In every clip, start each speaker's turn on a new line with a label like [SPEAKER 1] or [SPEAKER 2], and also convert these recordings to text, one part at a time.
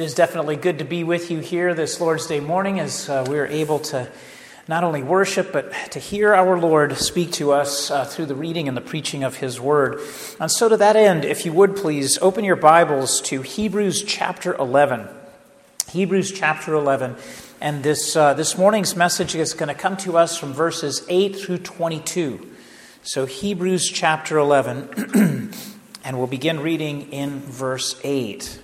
[SPEAKER 1] It is definitely good to be with you here this Lord's Day morning as uh, we are able to not only worship, but to hear our Lord speak to us uh, through the reading and the preaching of His Word. And so, to that end, if you would please open your Bibles to Hebrews chapter 11. Hebrews chapter 11. And this, uh, this morning's message is going to come to us from verses 8 through 22. So, Hebrews chapter 11, and we'll begin reading in verse 8.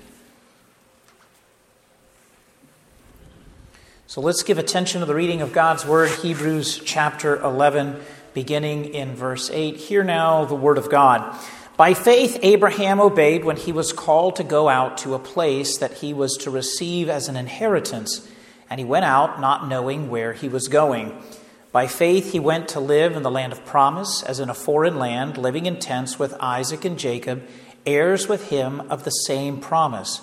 [SPEAKER 1] So let's give attention to the reading of God's Word, Hebrews chapter 11, beginning in verse 8. Hear now the Word of God. By faith, Abraham obeyed when he was called to go out to a place that he was to receive as an inheritance, and he went out not knowing where he was going. By faith, he went to live in the land of promise, as in a foreign land, living in tents with Isaac and Jacob, heirs with him of the same promise.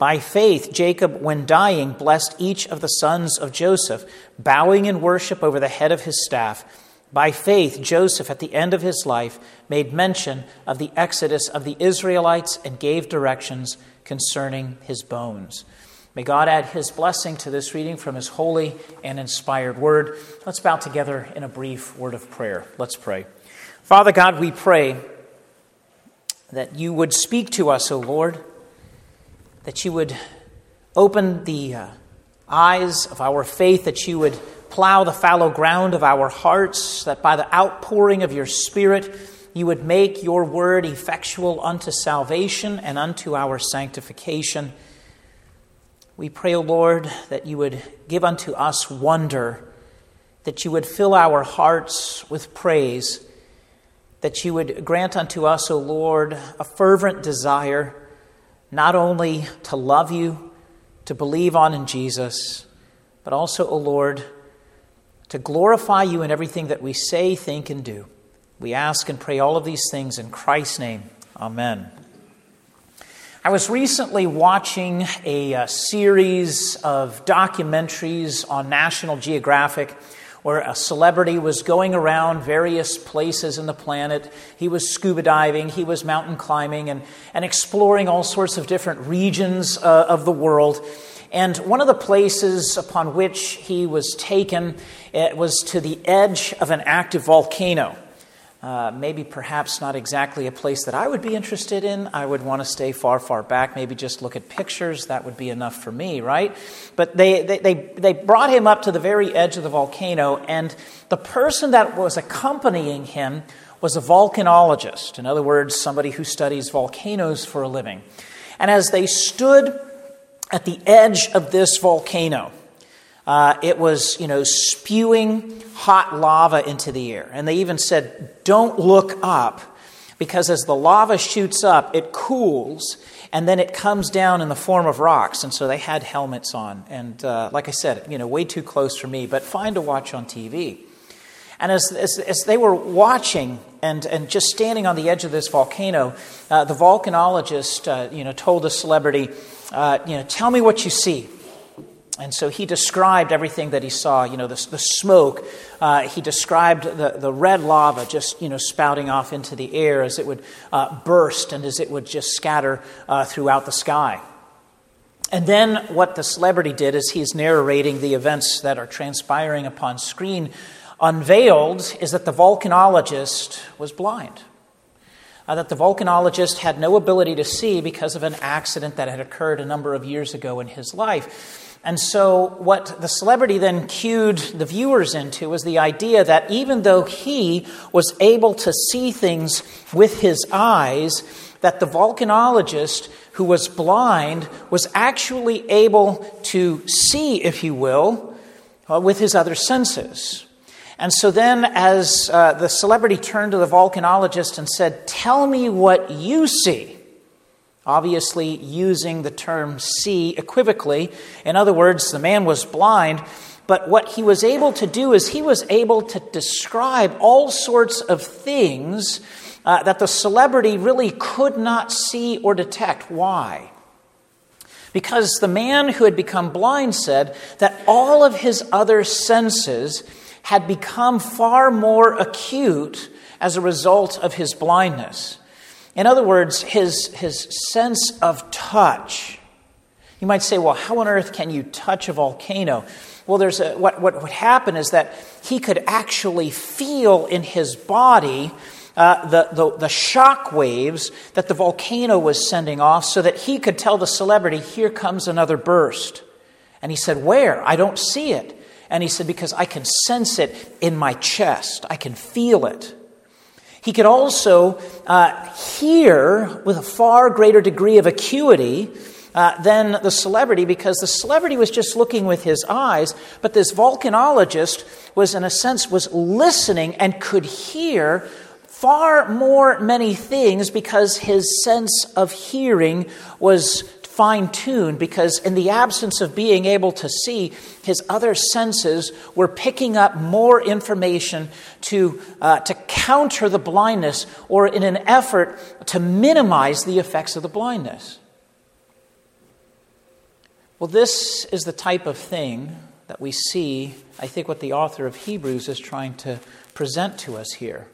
[SPEAKER 1] by faith, Jacob, when dying, blessed each of the sons of Joseph, bowing in worship over the head of his staff. By faith, Joseph, at the end of his life, made mention of the exodus of the Israelites and gave directions concerning his bones. May God add his blessing to this reading from his holy and inspired word. Let's bow together in a brief word of prayer. Let's pray. Father God, we pray that you would speak to us, O Lord that you would open the uh, eyes of our faith, that you would plow the fallow ground of our hearts, that by the outpouring of your Spirit, you would make your word effectual unto salvation and unto our sanctification. We pray, O Lord, that you would give unto us wonder, that you would fill our hearts with praise, that you would grant unto us, O Lord, a fervent desire not only to love you, to believe on in Jesus, but also, O Lord, to glorify you in everything that we say, think, and do. We ask and pray all of these things in Christ's name. Amen. I was recently watching a, a series of documentaries on National Geographic where a celebrity was going around various places in the planet. He was scuba diving, he was mountain climbing, and, and exploring all sorts of different regions uh, of the world. And one of the places upon which he was taken was to the edge of an active volcano. Uh, maybe perhaps not exactly a place that I would be interested in. I would want to stay far, far back, maybe just look at pictures. That would be enough for me, right? But they, they, they, they brought him up to the very edge of the volcano, and the person that was accompanying him was a volcanologist. In other words, somebody who studies volcanoes for a living. And as they stood at the edge of this volcano, uh, it was, you know, spewing hot lava into the air. And they even said, don't look up, because as the lava shoots up, it cools, and then it comes down in the form of rocks. And so they had helmets on. And uh, like I said, you know, way too close for me, but fine to watch on TV. And as, as, as, they were watching and, and just standing on the edge of this volcano, uh, the volcanologist, uh, you know, told the celebrity, uh, you know, tell me what you see. And so he described everything that he saw, you know, the, the smoke. Uh, he described the, the red lava just, you know, spouting off into the air as it would uh, burst and as it would just scatter uh, throughout the sky. And then what the celebrity did is he's narrating the events that are transpiring upon screen. Unveiled is that the volcanologist was blind. Uh, that the volcanologist had no ability to see because of an accident that had occurred a number of years ago in his life. And so, what the celebrity then cued the viewers into was the idea that even though he was able to see things with his eyes, that the volcanologist who was blind was actually able to see, if you will, uh, with his other senses. And so then, as uh, the celebrity turned to the volcanologist and said, Tell me what you see obviously using the term see equivocally. In other words, the man was blind, but what he was able to do is he was able to describe all sorts of things uh, that the celebrity really could not see or detect. Why? Because the man who had become blind said that all of his other senses had become far more acute as a result of his blindness. In other words, his, his sense of touch. You might say, well, how on earth can you touch a volcano? Well, there's a, what, what would happen is that he could actually feel in his body uh, the, the, the shock waves that the volcano was sending off so that he could tell the celebrity, here comes another burst. And he said, Where? I don't see it. And he said, Because I can sense it in my chest, I can feel it. He could also uh, hear with a far greater degree of acuity uh, than the celebrity because the celebrity was just looking with his eyes, but this volcanologist was, in a sense, was listening and could hear far more many things because his sense of hearing was fine tuned because, in the absence of being able to see, his other senses were picking up more information to, uh, to counter the blindness or in an effort to minimize the effects of the blindness. Well, this is the type of thing that we see, I think, what the author of Hebrews is trying to present to us here.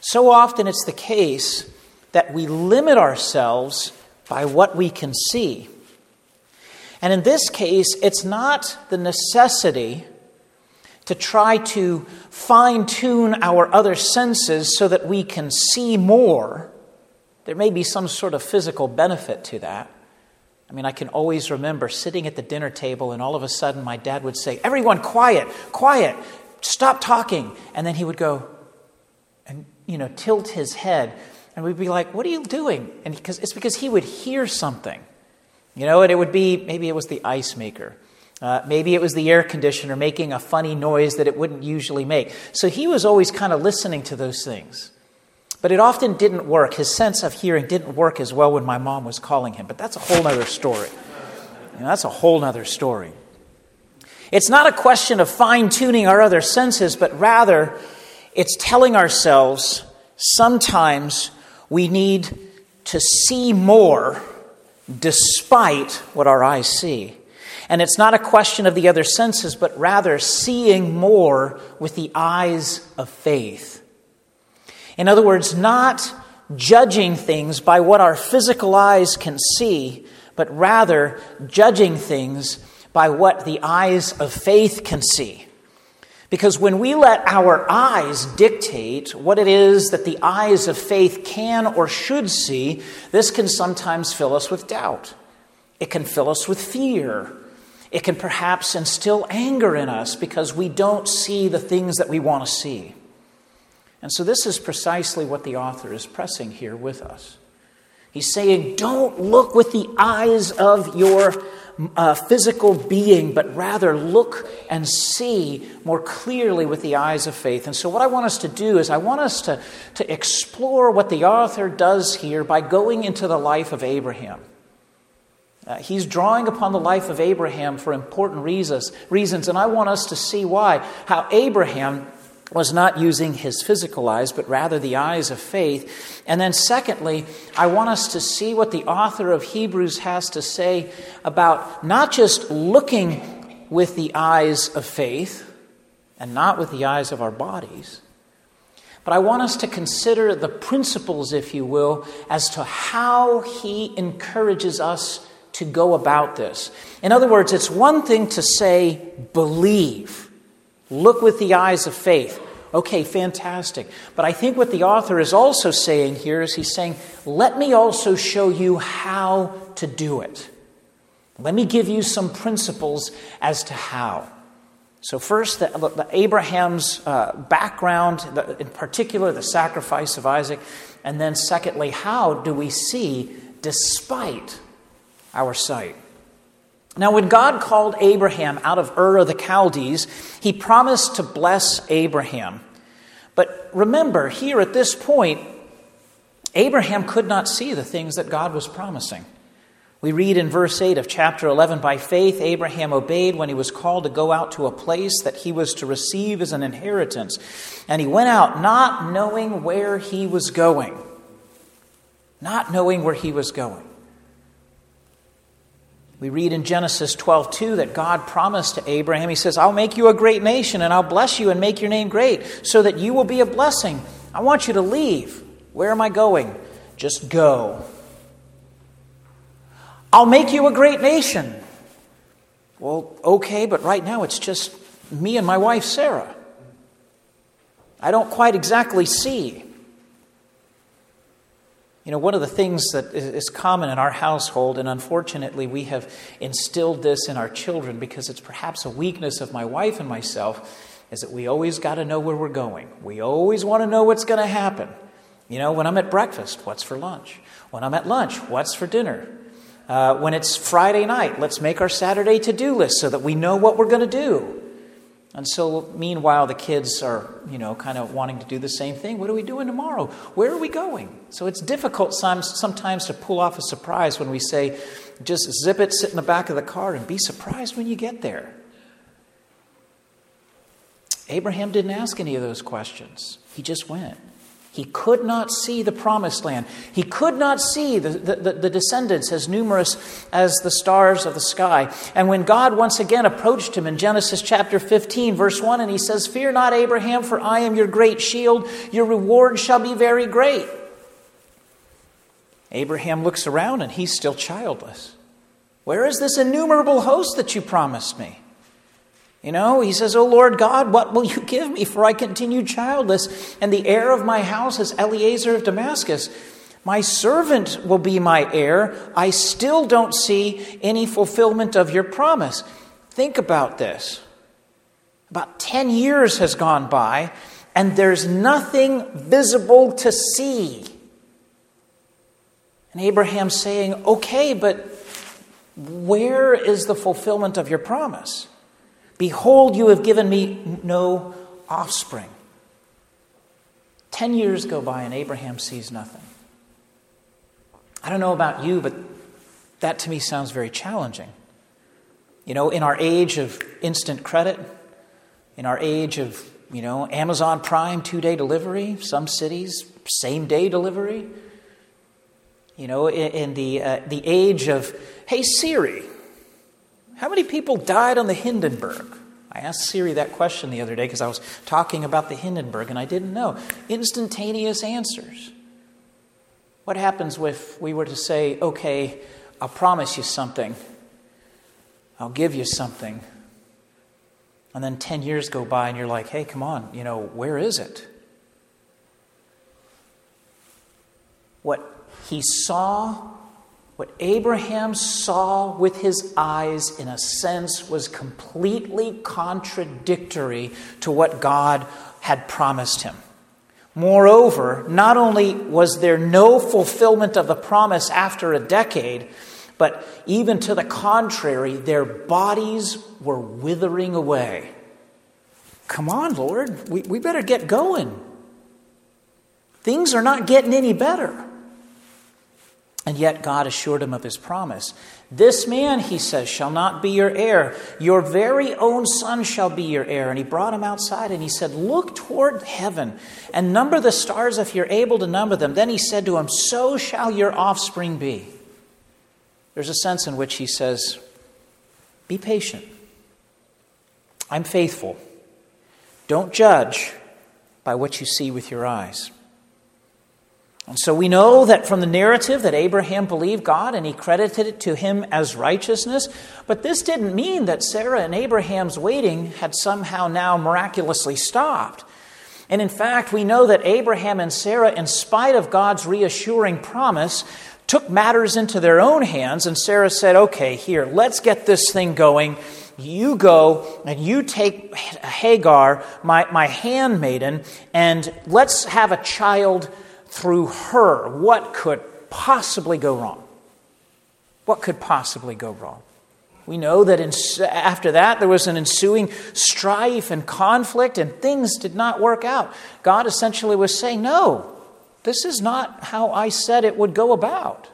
[SPEAKER 1] So often it's the case that we limit ourselves by what we can see. And in this case, it's not the necessity to try to fine tune our other senses so that we can see more. There may be some sort of physical benefit to that. I mean, I can always remember sitting at the dinner table, and all of a sudden my dad would say, Everyone, quiet, quiet, stop talking. And then he would go and, you know, tilt his head and we'd be like, What are you doing? And because it's because he would hear something. You know, and it would be maybe it was the ice maker. Uh, maybe it was the air conditioner making a funny noise that it wouldn't usually make. So he was always kind of listening to those things. But it often didn't work. His sense of hearing didn't work as well when my mom was calling him. But that's a whole other story. You know, that's a whole other story. It's not a question of fine tuning our other senses, but rather it's telling ourselves sometimes we need to see more despite what our eyes see. And it's not a question of the other senses, but rather seeing more with the eyes of faith. In other words, not judging things by what our physical eyes can see, but rather judging things by what the eyes of faith can see. Because when we let our eyes dictate what it is that the eyes of faith can or should see, this can sometimes fill us with doubt. It can fill us with fear. It can perhaps instill anger in us because we don't see the things that we want to see. And so, this is precisely what the author is pressing here with us. He's saying, Don't look with the eyes of your uh, physical being, but rather look and see more clearly with the eyes of faith. And so, what I want us to do is, I want us to, to explore what the author does here by going into the life of Abraham. Uh, he's drawing upon the life of Abraham for important reasons, reasons, and I want us to see why. How Abraham was not using his physical eyes, but rather the eyes of faith. And then, secondly, I want us to see what the author of Hebrews has to say about not just looking with the eyes of faith and not with the eyes of our bodies. But I want us to consider the principles, if you will, as to how he encourages us to go about this. In other words, it's one thing to say, believe, look with the eyes of faith. Okay, fantastic. But I think what the author is also saying here is he's saying, let me also show you how to do it. Let me give you some principles as to how. So, first, the, the Abraham's uh, background, the, in particular, the sacrifice of Isaac. And then, secondly, how do we see despite our sight? Now, when God called Abraham out of Ur of the Chaldees, he promised to bless Abraham. But remember, here at this point, Abraham could not see the things that God was promising. We read in verse 8 of chapter 11 By faith, Abraham obeyed when he was called to go out to a place that he was to receive as an inheritance. And he went out not knowing where he was going. Not knowing where he was going. We read in Genesis 12, 2 that God promised to Abraham, He says, I'll make you a great nation and I'll bless you and make your name great so that you will be a blessing. I want you to leave. Where am I going? Just go. I'll make you a great nation. Well, okay, but right now it's just me and my wife, Sarah. I don't quite exactly see. You know, one of the things that is common in our household, and unfortunately we have instilled this in our children because it's perhaps a weakness of my wife and myself, is that we always got to know where we're going. We always want to know what's going to happen. You know, when I'm at breakfast, what's for lunch? When I'm at lunch, what's for dinner? Uh, when it's Friday night, let's make our Saturday to do list so that we know what we're going to do. And so, meanwhile, the kids are, you know, kind of wanting to do the same thing. What are we doing tomorrow? Where are we going? So it's difficult sometimes to pull off a surprise when we say, just zip it, sit in the back of the car, and be surprised when you get there. Abraham didn't ask any of those questions, he just went. He could not see the promised land. He could not see the, the, the, descendants as numerous as the stars of the sky. And when God once again approached him in Genesis chapter 15, verse 1, and he says, Fear not, Abraham, for I am your great shield. Your reward shall be very great. Abraham looks around and he's still childless. Where is this innumerable host that you promised me? You know, he says, O Lord God, what will you give me? For I continue childless, and the heir of my house is Eliezer of Damascus. My servant will be my heir. I still don't see any fulfillment of your promise. Think about this. About 10 years has gone by, and there's nothing visible to see. And Abraham's saying, Okay, but where is the fulfillment of your promise? Behold, you have given me no offspring. Ten years go by and Abraham sees nothing. I don't know about you, but that to me sounds very challenging. You know, in our age of instant credit, in our age of, you know, Amazon Prime two day delivery, some cities, same day delivery, you know, in, in the, uh, the age of, hey Siri, how many people died on the Hindenburg? I asked Siri that question the other day because I was talking about the Hindenburg and I didn't know. Instantaneous answers. What happens if we were to say, okay, I'll promise you something, I'll give you something, and then 10 years go by and you're like, hey, come on, you know, where is it? What he saw what Abraham saw with his eyes, in a sense, was completely contradictory to what God had promised him. Moreover, not only was there no fulfillment of the promise after a decade, but even to the contrary, their bodies were withering away. Come on, Lord, we, we better get going. Things are not getting any better. And yet God assured him of his promise. This man, he says, shall not be your heir. Your very own son shall be your heir. And he brought him outside and he said, Look toward heaven and number the stars if you're able to number them. Then he said to him, So shall your offspring be. There's a sense in which he says, Be patient. I'm faithful. Don't judge by what you see with your eyes. And so we know that from the narrative that Abraham believed God and he credited it to him as righteousness. But this didn't mean that Sarah and Abraham's waiting had somehow now miraculously stopped. And in fact, we know that Abraham and Sarah, in spite of God's reassuring promise, took matters into their own hands. And Sarah said, Okay, here, let's get this thing going. You go and you take Hagar, my, my handmaiden, and let's have a child through her. What could possibly go wrong? What could possibly go wrong? We know that in, after that there was an ensuing strife and conflict, and things did not work out. God essentially was saying, No, this is not how I said it would go about.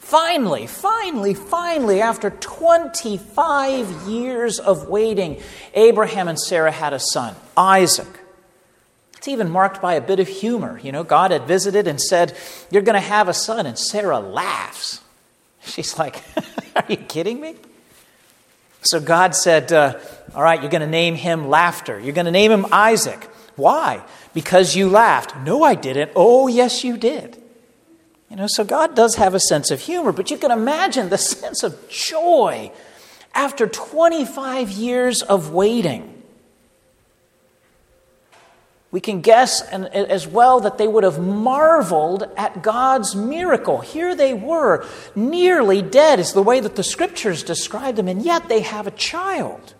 [SPEAKER 1] Finally, finally, finally, after 25 years of waiting, Abraham and Sarah had a son, Isaac. It's even marked by a bit of humor. You know, God had visited and said, You're going to have a son. And Sarah laughs. She's like, Are you kidding me? So God said, uh, All right, you're going to name him Laughter. You're going to name him Isaac. Why? Because you laughed. No, I didn't. Oh, yes, you did. You know, so God does have a sense of humor, but you can imagine the sense of joy after 25 years of waiting. We can guess and, as well that they would have marveled at God's miracle. Here they were, nearly dead, is the way that the scriptures describe them, and yet they have a child.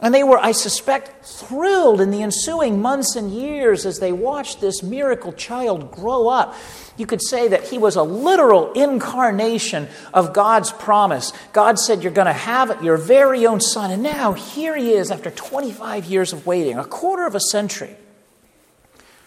[SPEAKER 1] And they were, I suspect, thrilled in the ensuing months and years as they watched this miracle child grow up. You could say that he was a literal incarnation of God's promise. God said, You're going to have your very own son. And now here he is after 25 years of waiting, a quarter of a century.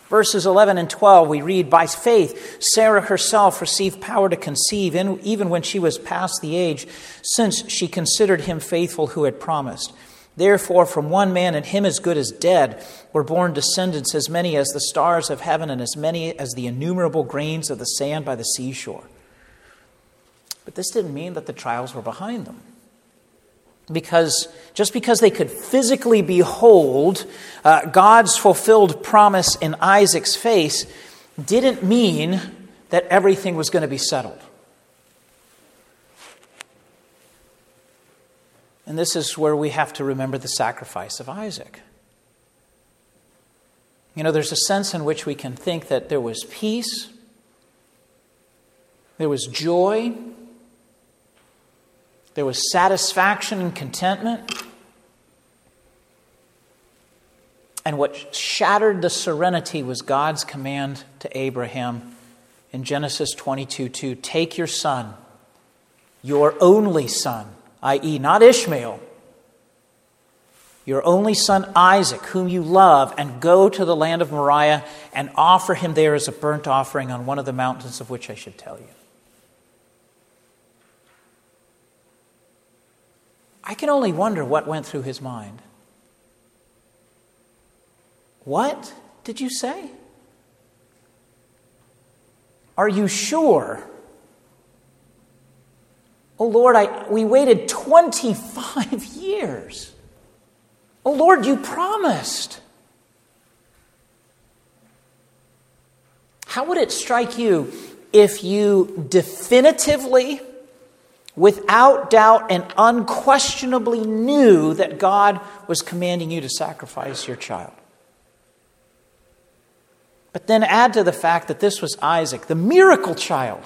[SPEAKER 1] Verses 11 and 12, we read, By faith, Sarah herself received power to conceive, even when she was past the age, since she considered him faithful who had promised. Therefore, from one man, and him as good as dead, were born descendants as many as the stars of heaven and as many as the innumerable grains of the sand by the seashore. But this didn't mean that the trials were behind them. Because just because they could physically behold uh, God's fulfilled promise in Isaac's face didn't mean that everything was going to be settled. And this is where we have to remember the sacrifice of Isaac. You know, there's a sense in which we can think that there was peace, there was joy, there was satisfaction and contentment. And what shattered the serenity was God's command to Abraham in Genesis 22 2 Take your son, your only son i.e., not Ishmael, your only son Isaac, whom you love, and go to the land of Moriah and offer him there as a burnt offering on one of the mountains of which I should tell you. I can only wonder what went through his mind. What did you say? Are you sure Oh Lord, I, we waited 25 years. Oh Lord, you promised. How would it strike you if you definitively, without doubt, and unquestionably knew that God was commanding you to sacrifice your child? But then add to the fact that this was Isaac, the miracle child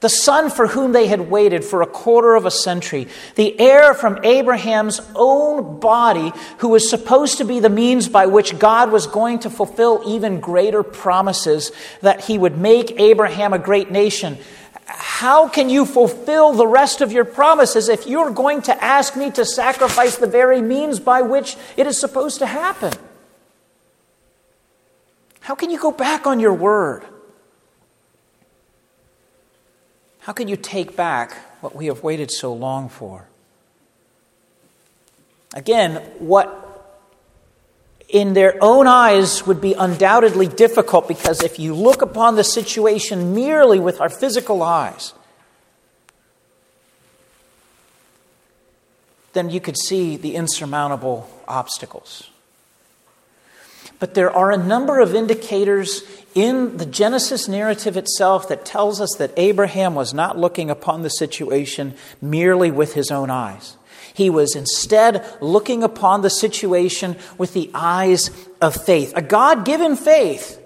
[SPEAKER 1] the son for whom they had waited for a quarter of a century, the heir from Abraham's own body, who was supposed to be the means by which God was going to fulfill even greater promises that he would make Abraham a great nation. How can you fulfill the rest of your promises if you're going to ask me to sacrifice the very means by which it is supposed to happen? How can you go back on your word? How can you take back what we have waited so long for? Again, what in their own eyes would be undoubtedly difficult because if you look upon the situation merely with our physical eyes, then you could see the insurmountable obstacles. But there are a number of indicators in the Genesis narrative itself that tells us that Abraham was not looking upon the situation merely with his own eyes. He was instead looking upon the situation with the eyes of faith, a God given faith,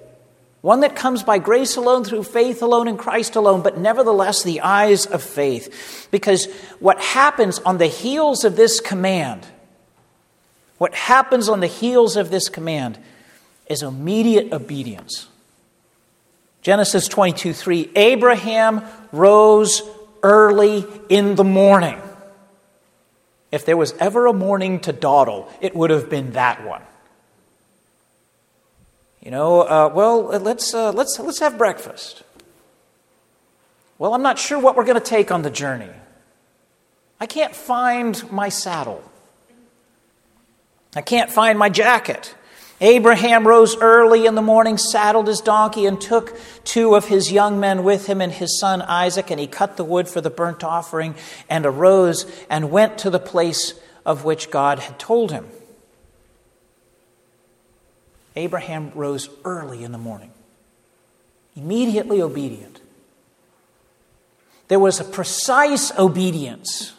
[SPEAKER 1] one that comes by grace alone, through faith alone, in Christ alone, but nevertheless the eyes of faith. Because what happens on the heels of this command, what happens on the heels of this command is immediate obedience. Genesis 22 3 Abraham rose early in the morning. If there was ever a morning to dawdle, it would have been that one. You know, uh, well, let's, uh, let's, let's have breakfast. Well, I'm not sure what we're going to take on the journey. I can't find my saddle. I can't find my jacket. Abraham rose early in the morning, saddled his donkey, and took two of his young men with him and his son Isaac, and he cut the wood for the burnt offering, and arose and went to the place of which God had told him. Abraham rose early in the morning, immediately obedient. There was a precise obedience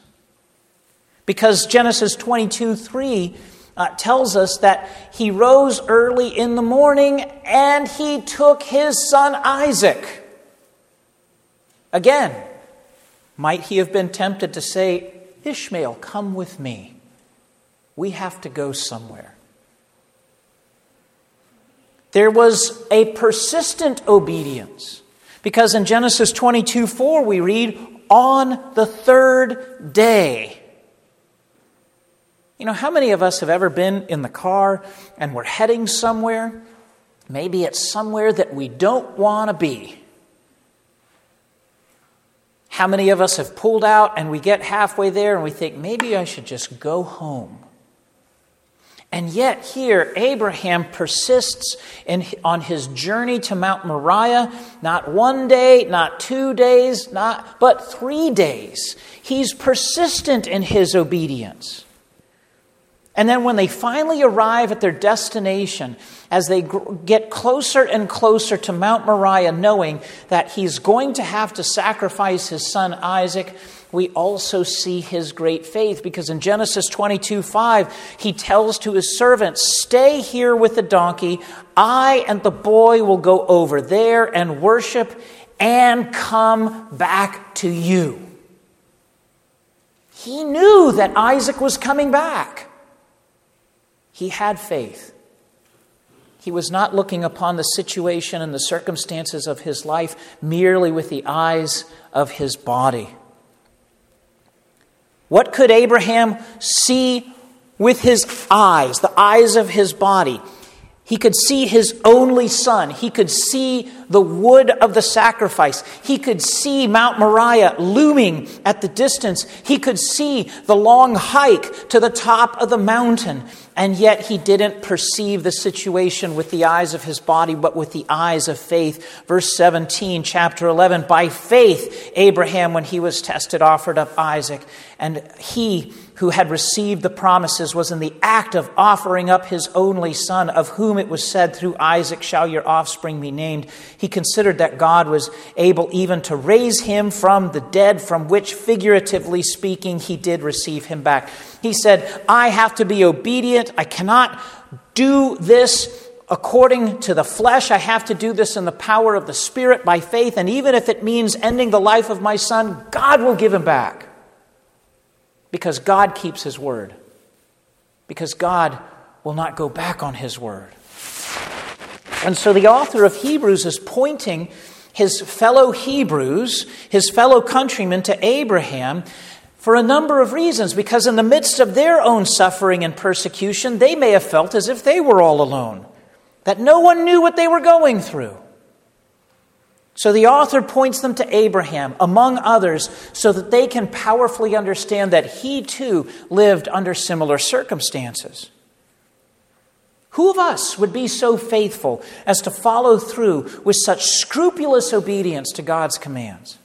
[SPEAKER 1] because Genesis 22 3 uh, tells us that he rose early in the morning and he took his son Isaac. Again, might he have been tempted to say, Ishmael, come with me? We have to go somewhere. There was a persistent obedience because in Genesis 22 4 we read, On the third day, you know, how many of us have ever been in the car and we're heading somewhere? Maybe it's somewhere that we don't want to be. How many of us have pulled out and we get halfway there and we think, maybe I should just go home? And yet, here, Abraham persists in, on his journey to Mount Moriah, not one day, not two days, not, but three days. He's persistent in his obedience. And then when they finally arrive at their destination, as they get closer and closer to Mount Moriah, knowing that he's going to have to sacrifice his son Isaac, we also see his great faith because in Genesis 22 5, he tells to his servants, Stay here with the donkey. I and the boy will go over there and worship and come back to you. He knew that Isaac was coming back. He had faith. He was not looking upon the situation and the circumstances of his life merely with the eyes of his body. What could Abraham see with his eyes, the eyes of his body? He could see his only son. He could see the wood of the sacrifice. He could see Mount Moriah looming at the distance. He could see the long hike to the top of the mountain. And yet he didn't perceive the situation with the eyes of his body, but with the eyes of faith. Verse 17, chapter 11 By faith, Abraham, when he was tested, offered up Isaac. And he who had received the promises was in the act of offering up his only son, of whom it was said, Through Isaac shall your offspring be named. He considered that God was able even to raise him from the dead, from which, figuratively speaking, he did receive him back. He said, I have to be obedient. I cannot do this according to the flesh. I have to do this in the power of the Spirit by faith. And even if it means ending the life of my son, God will give him back because God keeps his word, because God will not go back on his word. And so the author of Hebrews is pointing his fellow Hebrews, his fellow countrymen, to Abraham for a number of reasons. Because in the midst of their own suffering and persecution, they may have felt as if they were all alone, that no one knew what they were going through. So the author points them to Abraham, among others, so that they can powerfully understand that he too lived under similar circumstances. Who of us would be so faithful as to follow through with such scrupulous obedience to God's commands?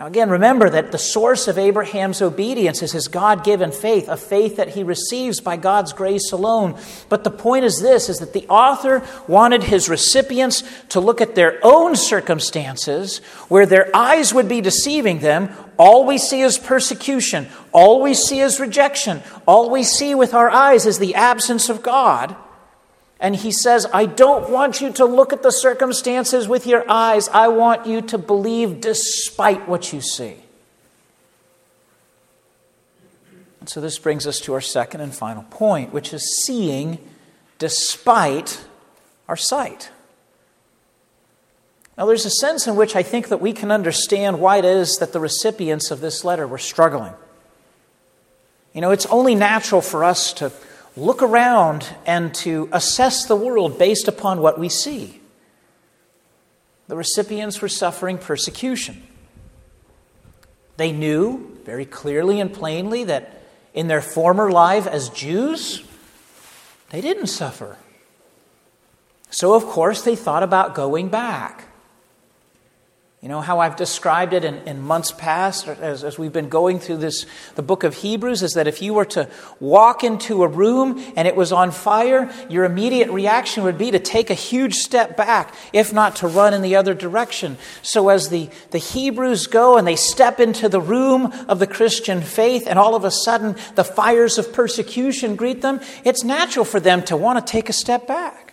[SPEAKER 1] Now, again, remember that the source of Abraham's obedience is his God given faith, a faith that he receives by God's grace alone. But the point is this is that the author wanted his recipients to look at their own circumstances where their eyes would be deceiving them. All we see is persecution, all we see is rejection, all we see with our eyes is the absence of God. And he says, I don't want you to look at the circumstances with your eyes. I want you to believe despite what you see. And so this brings us to our second and final point, which is seeing despite our sight. Now, there's a sense in which I think that we can understand why it is that the recipients of this letter were struggling. You know, it's only natural for us to look around and to assess the world based upon what we see. The recipients were suffering persecution. They knew very clearly and plainly that in their former life as Jews, they didn't suffer. So, of course, they thought about going back. You know how I've described it in, in months past as, as we've been going through this, the book of Hebrews, is that if you were to walk into a room and it was on fire, your immediate reaction would be to take a huge step back, if not to run in the other direction. So as the, the Hebrews go and they step into the room of the Christian faith, and all of a sudden the fires of persecution greet them, it's natural for them to want to take a step back.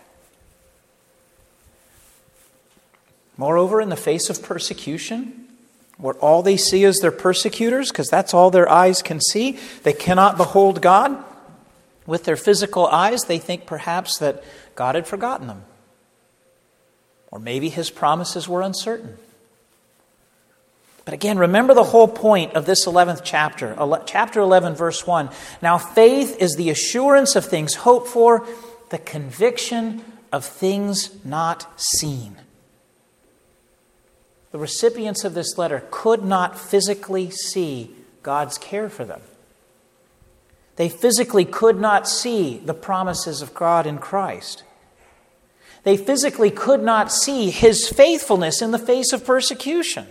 [SPEAKER 1] Moreover, in the face of persecution, where all they see is their persecutors, because that's all their eyes can see, they cannot behold God. With their physical eyes, they think perhaps that God had forgotten them. Or maybe his promises were uncertain. But again, remember the whole point of this 11th chapter, chapter 11, verse 1. Now, faith is the assurance of things hoped for, the conviction of things not seen. The recipients of this letter could not physically see God's care for them. They physically could not see the promises of God in Christ. They physically could not see his faithfulness in the face of persecution.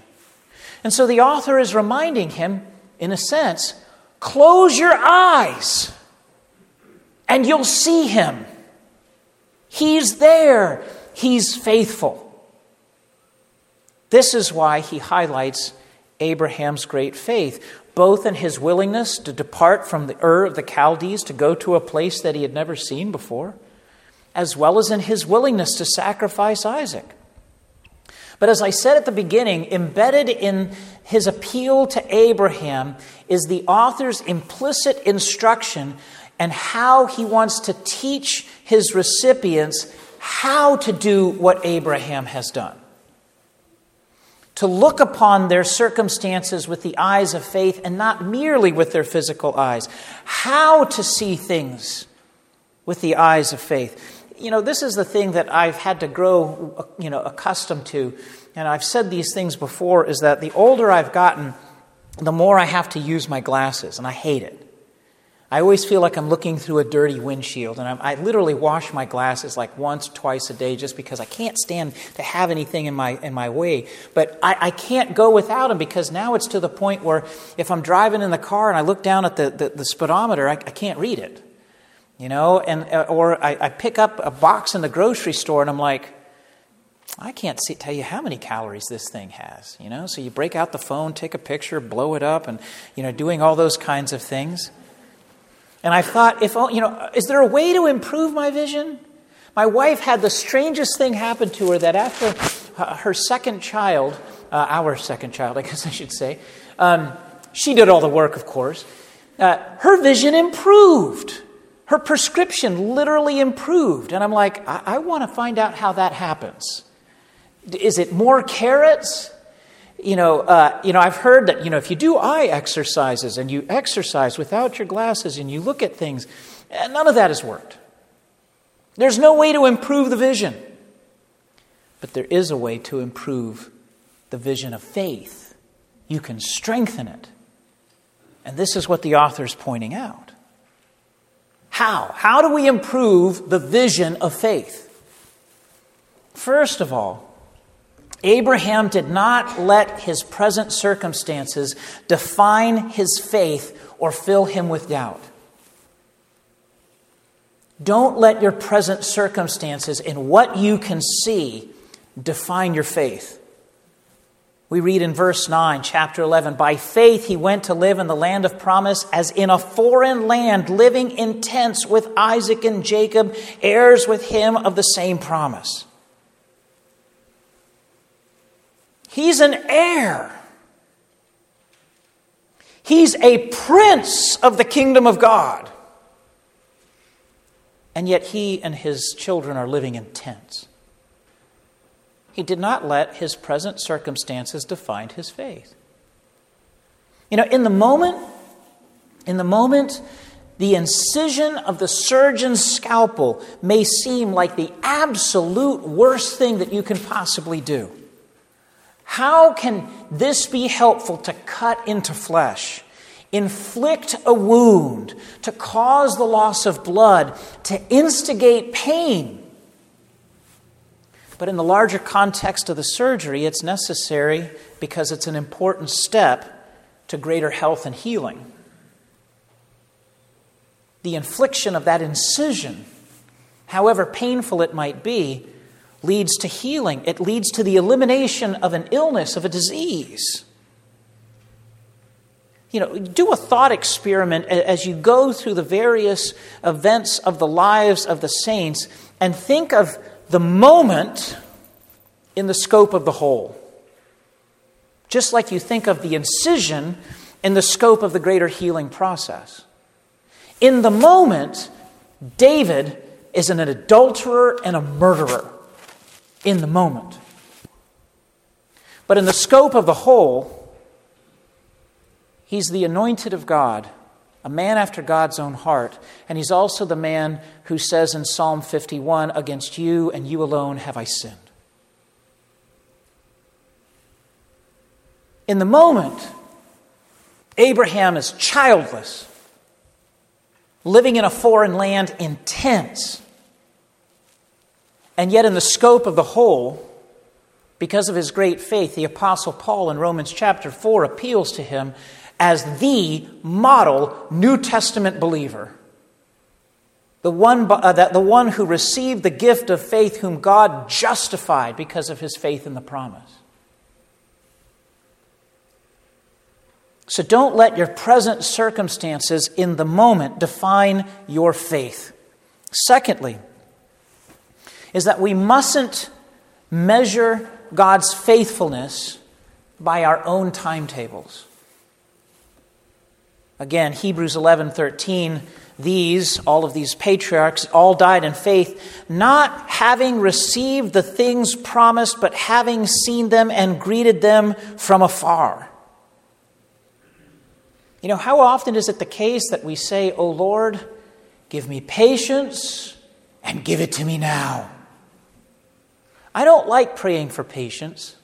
[SPEAKER 1] And so the author is reminding him, in a sense, close your eyes and you'll see him. He's there, he's faithful. This is why he highlights Abraham's great faith, both in his willingness to depart from the Ur of the Chaldees to go to a place that he had never seen before, as well as in his willingness to sacrifice Isaac. But as I said at the beginning, embedded in his appeal to Abraham is the author's implicit instruction and how he wants to teach his recipients how to do what Abraham has done to look upon their circumstances with the eyes of faith and not merely with their physical eyes. How to see things with the eyes of faith. You know, this is the thing that I've had to grow, you know, accustomed to. And I've said these things before is that the older I've gotten, the more I have to use my glasses, and I hate it. I always feel like I'm looking through a dirty windshield, and I'm, i literally wash my glasses like once, twice a day just because I can't stand to have anything in my, in my way. But I, I can't go without them because now it's to the point where if I'm driving in the car and I look down at the, the, the speedometer, I, I can't read it. You know, and, uh, or I, I pick up a box in the grocery store and I'm like, I can't see, tell you how many calories this thing has, you know? So you break out the phone, take a picture, blow it up, and, you know, doing all those kinds of things. And I thought, if, you know, is there a way to improve my vision? My wife had the strangest thing happen to her that after her second child, uh, our second child, I guess I should say, um, she did all the work, of course. Uh, her vision improved. Her prescription literally improved. And I'm like, I, I want to find out how that happens. Is it more carrots? You know, uh, you know, I've heard that, you know, if you do eye exercises and you exercise without your glasses and you look at things, eh, none of that has worked. There's no way to improve the vision. But there is a way to improve the vision of faith. You can strengthen it. And this is what the author is pointing out. How? How do we improve the vision of faith? First of all, Abraham did not let his present circumstances define his faith or fill him with doubt. Don't let your present circumstances and what you can see define your faith. We read in verse 9, chapter 11 By faith he went to live in the land of promise, as in a foreign land, living in tents with Isaac and Jacob, heirs with him of the same promise. He's an heir. He's a prince of the kingdom of God. And yet he and his children are living in tents. He did not let his present circumstances define his faith. You know, in the moment, in the moment, the incision of the surgeon's scalpel may seem like the absolute worst thing that you can possibly do. How can this be helpful to cut into flesh, inflict a wound, to cause the loss of blood, to instigate pain? But in the larger context of the surgery, it's necessary because it's an important step to greater health and healing. The infliction of that incision, however painful it might be, leads to healing, it leads to the elimination of an illness, of a disease. You know, do a thought experiment as you go through the various events of the lives of the saints and think of the moment in the scope of the whole. Just like you think of the incision in the scope of the greater healing process. In the moment, David is an adulterer and a murderer in the moment. But in the scope of the whole, he's the anointed of God, a man after God's own heart, and he's also the man who says in Psalm 51 Against you and you alone have I sinned. In the moment, Abraham is childless, living in a foreign land in tents and yet, in the scope of the whole, because of his great faith, the Apostle Paul in Romans chapter 4 appeals to him as the model New Testament believer. The one, uh, that, the one who received the gift of faith, whom God justified because of his faith in the promise. So don't let your present circumstances in the moment define your faith. Secondly, is that we mustn't measure God's faithfulness by our own timetables. Again, Hebrews 11:13, these, all of these patriarchs, all died in faith, not having received the things promised, but having seen them and greeted them from afar. You know, how often is it the case that we say, "O Lord, give me patience and give it to me now"? I don't like praying for patience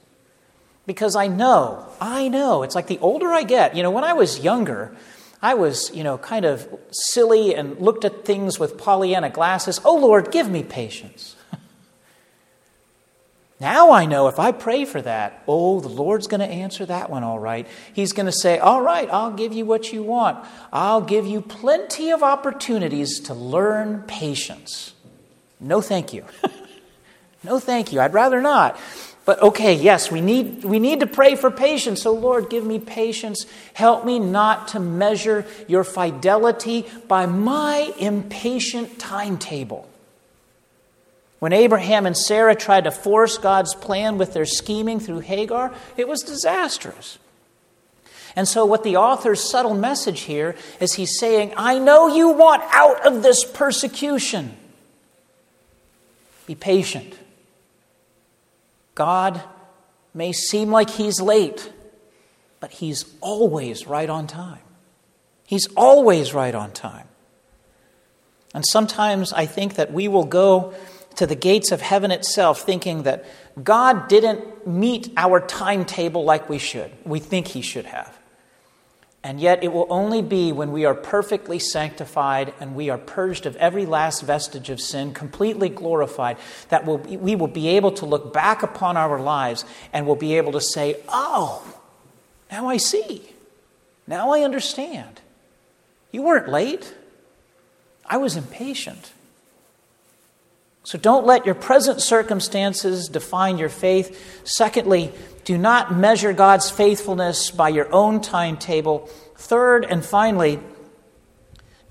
[SPEAKER 1] because I know, I know. It's like the older I get, you know, when I was younger, I was, you know, kind of silly and looked at things with Pollyanna glasses. Oh, Lord, give me patience. now I know if I pray for that, oh, the Lord's going to answer that one all right. He's going to say, All right, I'll give you what you want. I'll give you plenty of opportunities to learn patience. No, thank you. No, thank you. I'd rather not. But okay, yes, we need, we need to pray for patience. So, Lord, give me patience. Help me not to measure your fidelity by my impatient timetable. When Abraham and Sarah tried to force God's plan with their scheming through Hagar, it was disastrous. And so, what the author's subtle message here is he's saying, I know you want out of this persecution. Be patient. God may seem like he's late, but he's always right on time. He's always right on time. And sometimes I think that we will go to the gates of heaven itself thinking that God didn't meet our timetable like we should. We think he should have. And yet, it will only be when we are perfectly sanctified and we are purged of every last vestige of sin, completely glorified, that we'll, we will be able to look back upon our lives and we'll be able to say, Oh, now I see. Now I understand. You weren't late. I was impatient. So don't let your present circumstances define your faith. Secondly, do not measure God's faithfulness by your own timetable. Third and finally,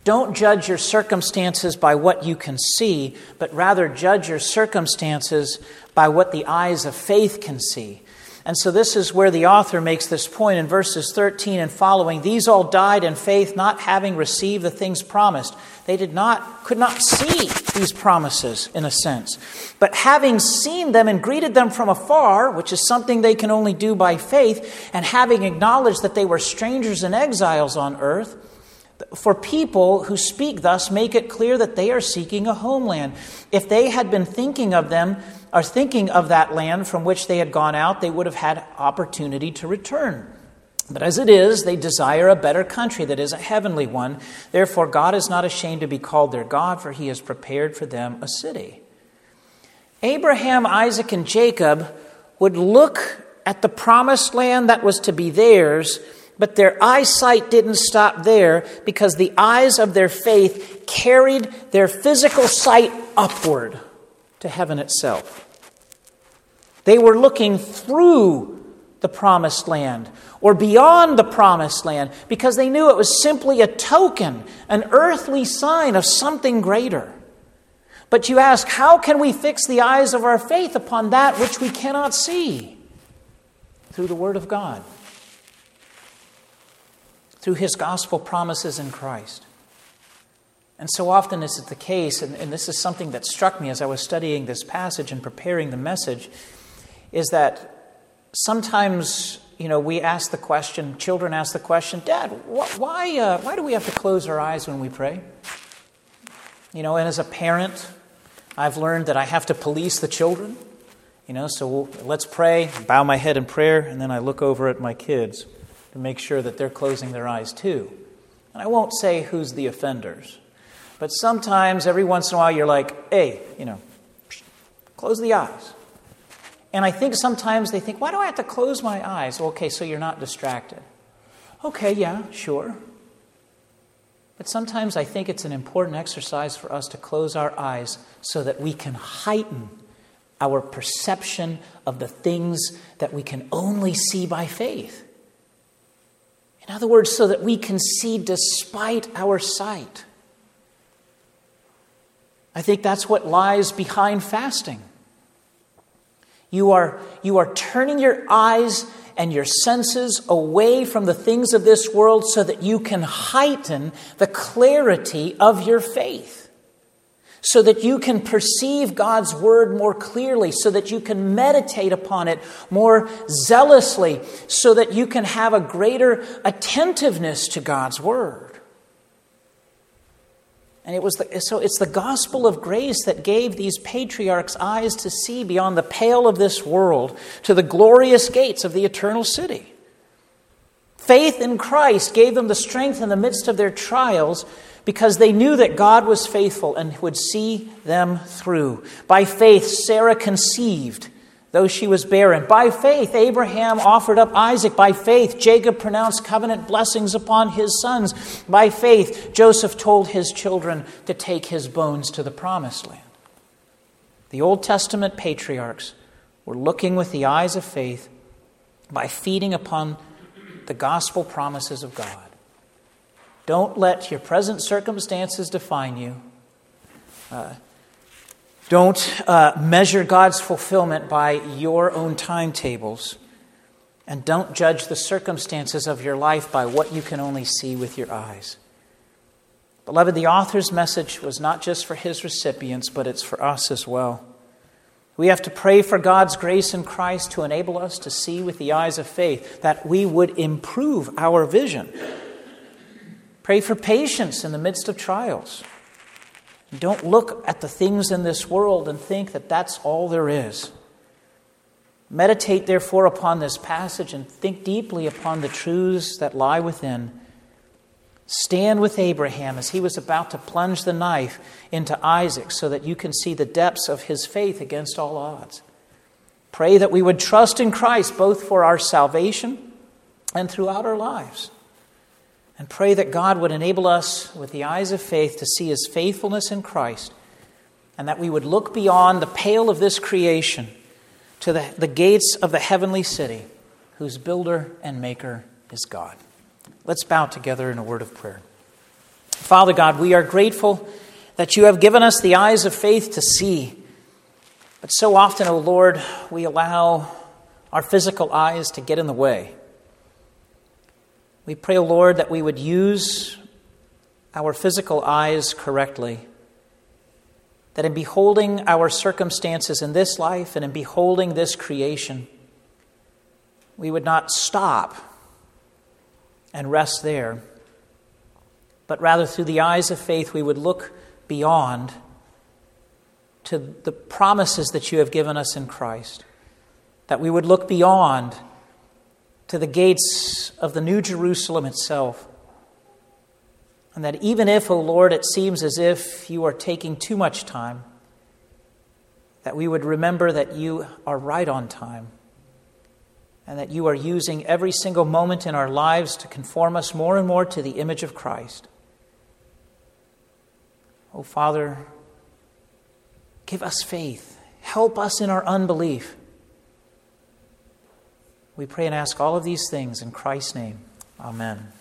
[SPEAKER 1] don't judge your circumstances by what you can see, but rather judge your circumstances by what the eyes of faith can see. And so, this is where the author makes this point in verses 13 and following. These all died in faith, not having received the things promised. They did not, could not see these promises, in a sense. But having seen them and greeted them from afar, which is something they can only do by faith, and having acknowledged that they were strangers and exiles on earth, for people who speak thus make it clear that they are seeking a homeland. If they had been thinking of them, are thinking of that land from which they had gone out, they would have had opportunity to return. But as it is, they desire a better country that is a heavenly one. Therefore, God is not ashamed to be called their God, for he has prepared for them a city. Abraham, Isaac, and Jacob would look at the promised land that was to be theirs, but their eyesight didn't stop there because the eyes of their faith carried their physical sight upward to heaven itself. They were looking through the promised land or beyond the promised land because they knew it was simply a token, an earthly sign of something greater. But you ask, how can we fix the eyes of our faith upon that which we cannot see? Through the Word of God, through His gospel promises in Christ. And so often is it the case, and, and, this is something that struck me as I was studying this passage and preparing the message, is that sometimes, you know, we ask the question, children ask the question, Dad, wh- why, uh, why do we have to close our eyes when we pray? You know, and as a parent, I've learned that I have to police the children. You know, so we'll, let's pray, bow my head in prayer, and then I look over at my kids to make sure that they're closing their eyes too. And I won't say who's the offenders. But sometimes, every once in a while, you're like, hey, you know, close the eyes. And I think sometimes they think, why do I have to close my eyes? okay, so you're not distracted. Okay, yeah, sure. But sometimes I think it's an important exercise for us to close our eyes so that we can heighten our perception of the things that we can only see by faith. In other words, so that we can see despite our sight. I think that's what lies behind fasting. You are, you are turning your eyes and your senses away from the things of this world so that you can heighten the clarity of your faith. So that you can perceive God's word more clearly, so that you can meditate upon it more zealously, so that you can have a greater attentiveness to God's word. And it was the, so it's the gospel of grace that gave these patriarchs eyes to see beyond the pale of this world to the glorious gates of the eternal city. Faith in Christ gave them the strength in the midst of their trials because they knew that God was faithful and would see them through. By faith, Sarah conceived though she was barren. By faith, Abraham offered up Isaac. By faith, Jacob pronounced covenant blessings upon his sons. By faith, Joseph told his children to take his bones to the promised land. The Old Testament patriarchs were looking with the eyes of faith by feeding upon the gospel promises of God. Don't let your present circumstances define you. Uh, don't uh, measure God's fulfillment by your own timetables. And don't judge the circumstances of your life by what you can only see with your eyes. Beloved, the author's message was not just for his recipients, but it's for us as well. We have to pray for God's grace in Christ to enable us to see with the eyes of faith, that we would improve our vision. Pray for patience in the midst of trials. Don't look at the things in this world and think that that's all there is. Meditate, therefore, upon this passage and think deeply upon the truths that lie within, Stand with Abraham as he was about to plunge the knife into Isaac so that you can see the depths of his faith against all odds. Pray that we would trust in Christ both for our salvation and throughout our lives. And pray that God would enable us with the eyes of faith to see his faithfulness in Christ and that we would look beyond the pale of this creation to the, the gates of the heavenly city, whose builder and maker is God. Let's bow together in a word of prayer. Father God, we are grateful that you have given us the eyes of faith to see but so often, O oh Lord, we allow our physical eyes to get in the way. We pray, O Lord, that we would use our physical eyes correctly. That in beholding our circumstances in this life and in beholding this creation, we would not stop and rest there, but rather through the eyes of faith, we would look beyond to the promises that you have given us in Christ, that we would look beyond to the gates of the New Jerusalem itself. And that even if, O oh Lord, it seems as if you are taking too much time, that we would remember that you are right on time and that you are using every single moment in our lives to conform us more and more to the image of Christ. Oh, Father, Give us faith. Help us in our unbelief. We pray and ask all of these things in Christ's name. Amen.